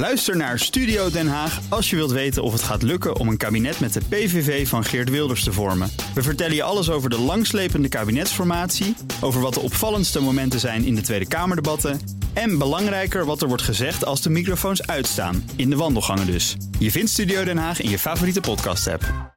Luister naar Studio Den Haag als je wilt weten of het gaat lukken om een kabinet met de PVV van Geert Wilders te vormen. We vertellen je alles over de langslepende kabinetsformatie, over wat de opvallendste momenten zijn in de Tweede Kamerdebatten en belangrijker wat er wordt gezegd als de microfoons uitstaan, in de wandelgangen dus. Je vindt Studio Den Haag in je favoriete podcast-app.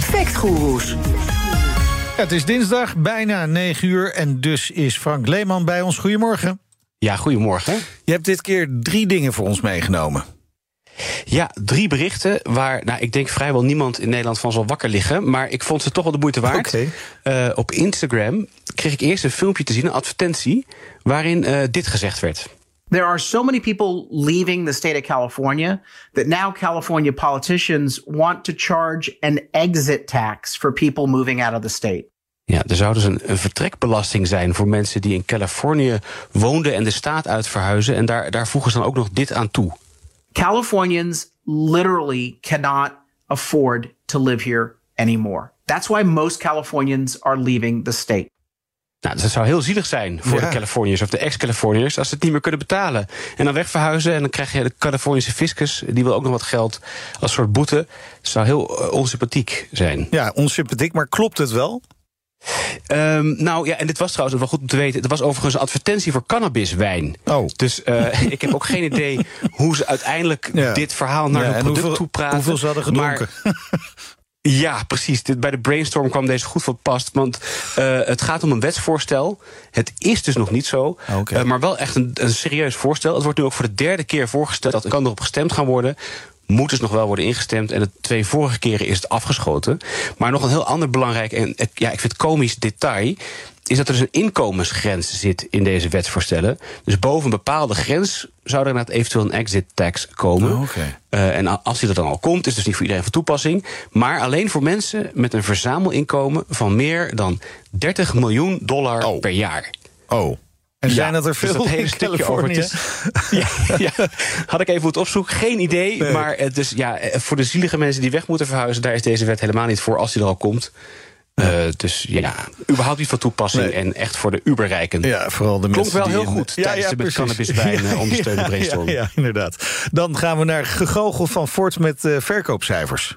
Factgoeroes. Het is dinsdag, bijna 9 uur. En dus is Frank Leeman bij ons. Goedemorgen. Ja, goedemorgen. Je hebt dit keer drie dingen voor ons meegenomen. Ja, drie berichten waar nou, ik denk vrijwel niemand in Nederland van zal wakker liggen. Maar ik vond ze toch wel de moeite waard. Oké. Eh, op Instagram kreeg ik eerst een filmpje te zien, een advertentie, waarin eh, dit gezegd werd. There are so many people leaving the state of California that now California politicians want to charge an exit tax for people moving out of the state. Ja, er zou dus een, een vertrekbelasting zijn voor mensen die in Californië woonden en de staat uit verhuizen. En daar, daar voegen ze dan ook nog dit aan toe. Californians literally cannot afford to live here anymore. That's why most Californians are leaving the state. Nou, dat zou heel zielig zijn voor Ja. de Californiërs of de ex-Californiërs als ze het niet meer kunnen betalen. En dan wegverhuizen en dan krijg je de Californische fiscus, die wil ook nog wat geld als soort boete. Dat zou heel eh, onsympathiek zijn. Ja, onsympathiek, maar klopt het wel? Ehm, nou ja, en dit was trouwens wel goed om te weten. Het was overigens een advertentie voor cannabiswijn. Oh. Dus eh, ik heb ook geen idee hoe ze uiteindelijk Ja. dit verhaal naar Ja, hun product hoeveel, toe praten. hoeveel ze hadden gedronken. Maar- ja, precies. Bij de brainstorm kwam deze goed van pas. Want eh, het gaat om een wetsvoorstel. Het is dus nog niet zo. Ah, eh, maar wel echt een, een serieus voorstel. Het wordt nu ook voor de derde keer voorgesteld. Dat kan erop gestemd gaan worden. Moet dus nog wel worden ingestemd. En de twee vorige keren is het afgeschoten. Maar nog een heel ander belangrijk en eh, ja, ik vind het komisch detail. Is dat er dus een inkomensgrens zit in deze wetsvoorstellen. Dus boven een bepaalde grens zou er inderdaad eventueel een exit tax komen. Oh, oké. Eh, en als die er dan al komt, is dus niet voor iedereen van toepassing. Maar alleen voor mensen met een verzamelinkomen van meer dan 30 miljoen dollar Oh. per jaar. Oh. En Ja, zijn dat er dus veel dat hele stukje over Ja, ja, had ik even moeten opzoeken. Geen idee. Nee. Maar het dus, ja, eh, voor de zielige mensen die weg moeten verhuizen, daar is deze wet helemaal niet voor als die er al komt. Eh, dus ja, überhaupt niet van toepassing Nee. en echt voor de uberrijken. Ja, vooral de Klonk mensen wel die heel goed tijdens de met cannabiswijn, eh, Ja, brainstorm. Ja, inderdaad. Dan gaan we naar gegoochel van Ford met eh, verkoopcijfers.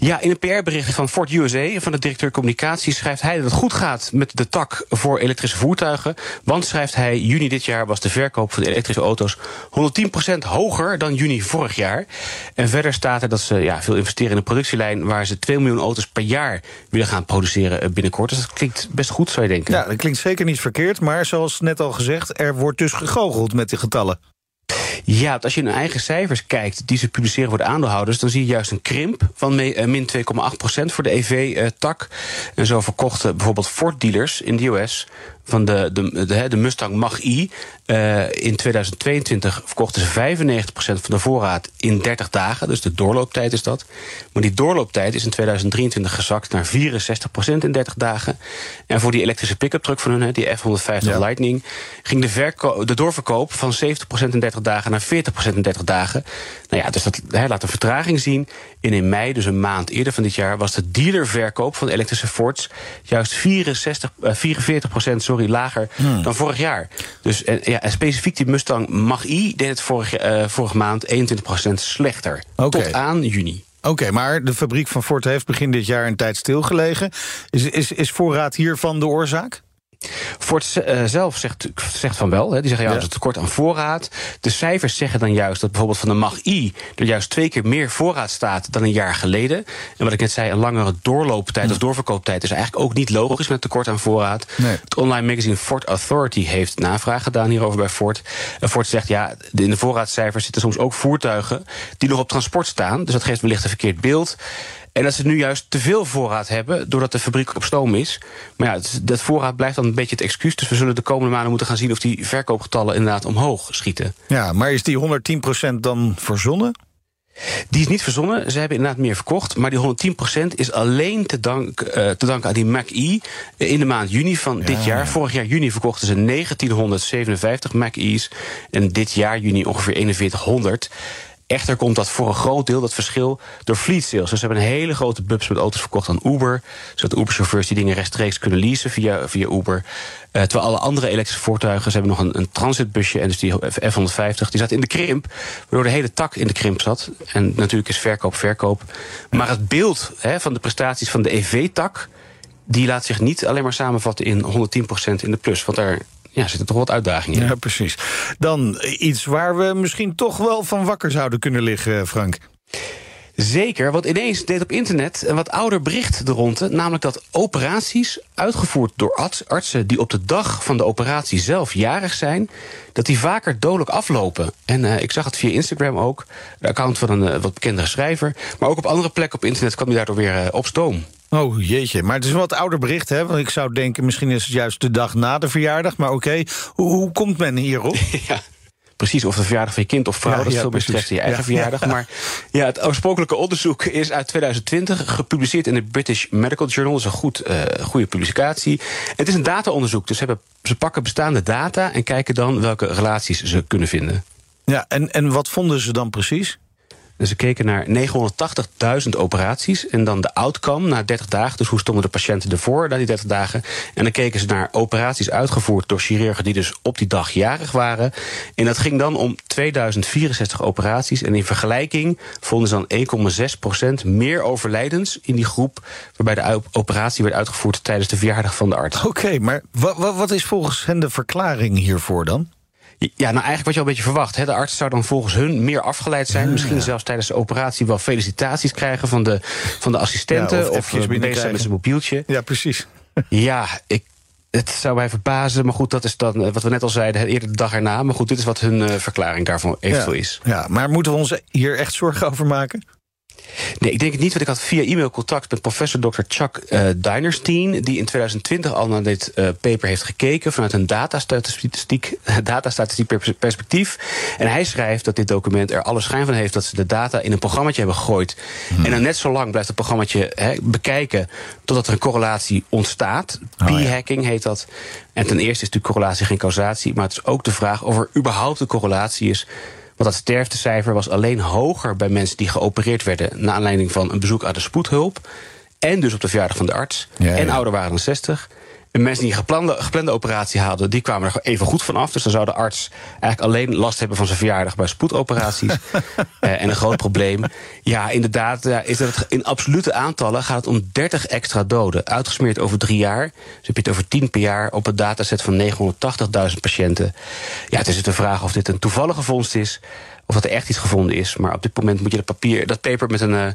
Ja, in een PR-bericht van Ford USA, van de directeur communicatie, schrijft hij dat het goed gaat met de tak voor elektrische voertuigen. Want, schrijft hij, juni dit jaar was de verkoop van de elektrische auto's 110% hoger dan juni vorig jaar. En verder staat er dat ze ja, veel investeren in een productielijn waar ze 2 miljoen auto's per jaar willen gaan produceren eh, binnenkort. Dus dat klinkt best goed, zou je denken. Ja, dat klinkt zeker niet verkeerd, maar zoals net al gezegd... er wordt dus gegoocheld met die getallen. Ja, als je naar eigen cijfers kijkt die ze publiceren voor de aandeelhouders, dan zie je juist een krimp van eh, min 2,8% voor de EV-tak. En zo verkochten bijvoorbeeld Ford-dealers in de US van de, de, de, de Mustang Mach-E. eh, in 2022 verkochten ze 95% van de voorraad in 30 dagen. Dus de doorlooptijd is dat. Maar die doorlooptijd is in 2023 gezakt naar 64% in 30 dagen. En voor die elektrische pick-up truck van hun, die F-150 Ja. Lightning, ging de, de doorverkoop van 70% in 30 dagen naar 40% in 30 dagen. Nou ja, dus dat laat een vertraging zien. En in mei, dus een maand eerder van dit jaar, was de dealerverkoop van elektrische Fords juist 64, eh, 44% sorry, lager Hmm. dan vorig jaar. Dus en, ja, en specifiek die Mustang Mach-E deed het vorige, eh, vorige maand 21% slechter. Tot aan juni. Oké, maar de fabriek van Ford heeft begin dit jaar een tijd stilgelegen. Is, is, is voorraad hiervan de oorzaak? Ford eh, zelf zegt, zegt van wel. Hè. Die zeggen ja, is tekort aan voorraad. De cijfers zeggen dan juist dat bijvoorbeeld van de Mach-E... er juist twee keer meer voorraad staat dan een jaar geleden. En wat ik net zei, een langere doorlooptijd of doorverkooptijd... is eigenlijk ook niet logisch met tekort aan voorraad. Nee. Het online magazine Ford Authority heeft navraag gedaan hierover bij Ford. En Ford zegt ja, in de voorraadcijfers zitten soms ook voertuigen... die nog op transport staan. Dus dat geeft wellicht een verkeerd beeld. En dat ze nu juist te veel voorraad hebben, doordat de fabriek op stoom is. Maar ja, dat voorraad blijft dan een beetje het excuus. Dus we zullen de komende maanden moeten gaan zien of die verkoopgetallen inderdaad omhoog schieten. Ja, maar is die 110% dan verzonnen? Die is niet verzonnen. Ze hebben inderdaad meer verkocht. Maar die 110% is alleen te, dank, eh, te danken aan die Mac-E in de maand juni van dit jaar. Vorig jaar juni verkochten ze 1957 Mac-E's. En dit jaar juni ongeveer 4100. Echter komt dat voor een groot deel, dat verschil, door fleet sales. Dus ze hebben een hele grote bubs met auto's verkocht aan Uber. Zodat Uber-chauffeurs die dingen rechtstreeks kunnen leasen via, via Uber. Uh, terwijl alle andere elektrische voertuigen, ze hebben nog een, een transitbusje... en dus die F-150, die zat in de krimp. Waardoor de hele tak in de krimp zat. En natuurlijk is verkoop verkoop. Maar het beeld hè, van de prestaties van de EV-tak... die laat zich niet alleen maar samenvatten in 110% in de plus. Want daar ja, zitten toch wat uitdagingen in. Ja, precies. Dan iets waar we misschien toch wel van wakker zouden kunnen liggen, Frank. Zeker, want ineens deed op internet een wat ouder bericht de ronde. Namelijk dat operaties uitgevoerd door artsen die op de dag van de operatie zelf jarig zijn, dat die vaker dodelijk aflopen. En uh, ik zag het via Instagram ook, de account van een uh, wat bekendere schrijver. Maar ook op andere plekken op internet kwam hij daardoor weer uh, op stoom. Oh jeetje, maar het is een wat ouder bericht, hè? Want ik zou denken, misschien is het juist de dag na de verjaardag. Maar oké, okay. hoe, hoe komt men hierop? ja precies of de verjaardag van je kind of vrouw. Ja, dat is veel meer stress dan je eigen verjaardag. Maar ja, het oorspronkelijke onderzoek is uit 2020 gepubliceerd in de British Medical Journal. Dat is een goed, uh, goede publicatie. Het is een dataonderzoek, dus hebben, ze pakken bestaande data en kijken dan welke relaties ze kunnen vinden. Ja, en, en wat vonden ze dan precies? Dus ze keken naar 980.000 operaties. En dan de outcome na 30 dagen. Dus hoe stonden de patiënten ervoor na die 30 dagen. En dan keken ze naar operaties uitgevoerd door chirurgen die dus op die dag jarig waren. En dat ging dan om 2064 operaties. En in vergelijking vonden ze dan 1,6% meer overlijdens in die groep. Waarbij de operatie werd uitgevoerd tijdens de verjaardag van de arts. Oké, maar wat is volgens hen de verklaring hiervoor dan? Ja, nou eigenlijk wat je al een beetje verwacht. Hè. De arts zou dan volgens hun meer afgeleid zijn. Misschien zelfs tijdens de operatie wel felicitaties krijgen van de, van de assistenten. Ja, of of bezig zijn met zijn mobieltje. Ja, precies. Ja, ik, het zou mij verbazen, maar goed, dat is dan eh, wat we net al zeiden, eerder de dag erna. Maar goed, dit is wat hun uh, verklaring daarvan eventueel ja, is. Ja, maar moeten we ons hier echt zorgen over maken? Nee, ik denk het niet, want ik had via e-mail contact met professor Dr. Chuck uh, Dinerstein, die in 2020 al naar dit uh, paper heeft gekeken vanuit een datastatistiek, datastatistiek perspectief. En hij schrijft dat dit document er alle schijn van heeft dat ze de data in een programmaatje hebben gegooid. Hmm. En dan net zo lang blijft het programmaatje he, bekijken totdat er een correlatie ontstaat. Oh, P-hacking heet dat. En ten eerste is natuurlijk correlatie geen causatie, maar het is ook de vraag of er überhaupt een correlatie is want dat sterftecijfer was alleen hoger bij mensen die geopereerd werden. naar aanleiding van een bezoek aan de spoedhulp. En dus op de verjaardag van de arts. Ja, ja. En ouder waren dan 60. En mensen die een geplande, geplande operatie hadden, die kwamen er even goed van af. Dus dan zou de arts eigenlijk alleen last hebben van zijn verjaardag bij spoedoperaties. uh, en een groot probleem. Ja, inderdaad, ja, is dat het, in absolute aantallen gaat het om 30 extra doden. Uitgesmeerd over drie jaar. Dus heb je het over 10 per jaar op een dataset van 980.000 patiënten. Ja, het is de vraag of dit een toevallige vondst is. Of dat er echt iets gevonden is. Maar op dit moment moet je dat papier, dat paper met een. Uh,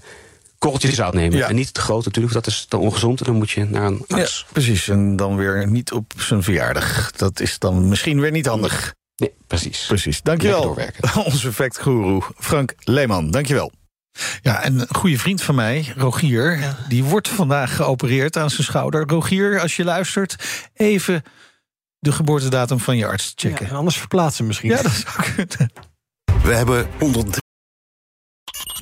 korreltjes zout nemen. Ja. En niet te groot natuurlijk, dat is dan ongezond. En dan moet je naar een arts. Ja, precies. En dan weer niet op zijn verjaardag. Dat is dan misschien weer niet handig. Nee, precies. Precies. Dankjewel. Onze effectguru Frank Leeman. Dankjewel. Ja, en een goede vriend van mij, Rogier, ja. die wordt vandaag geopereerd aan zijn schouder. Rogier, als je luistert, even de geboortedatum van je arts checken. Ja, en anders verplaatsen misschien. Ja, dat zou kunnen. We hebben 100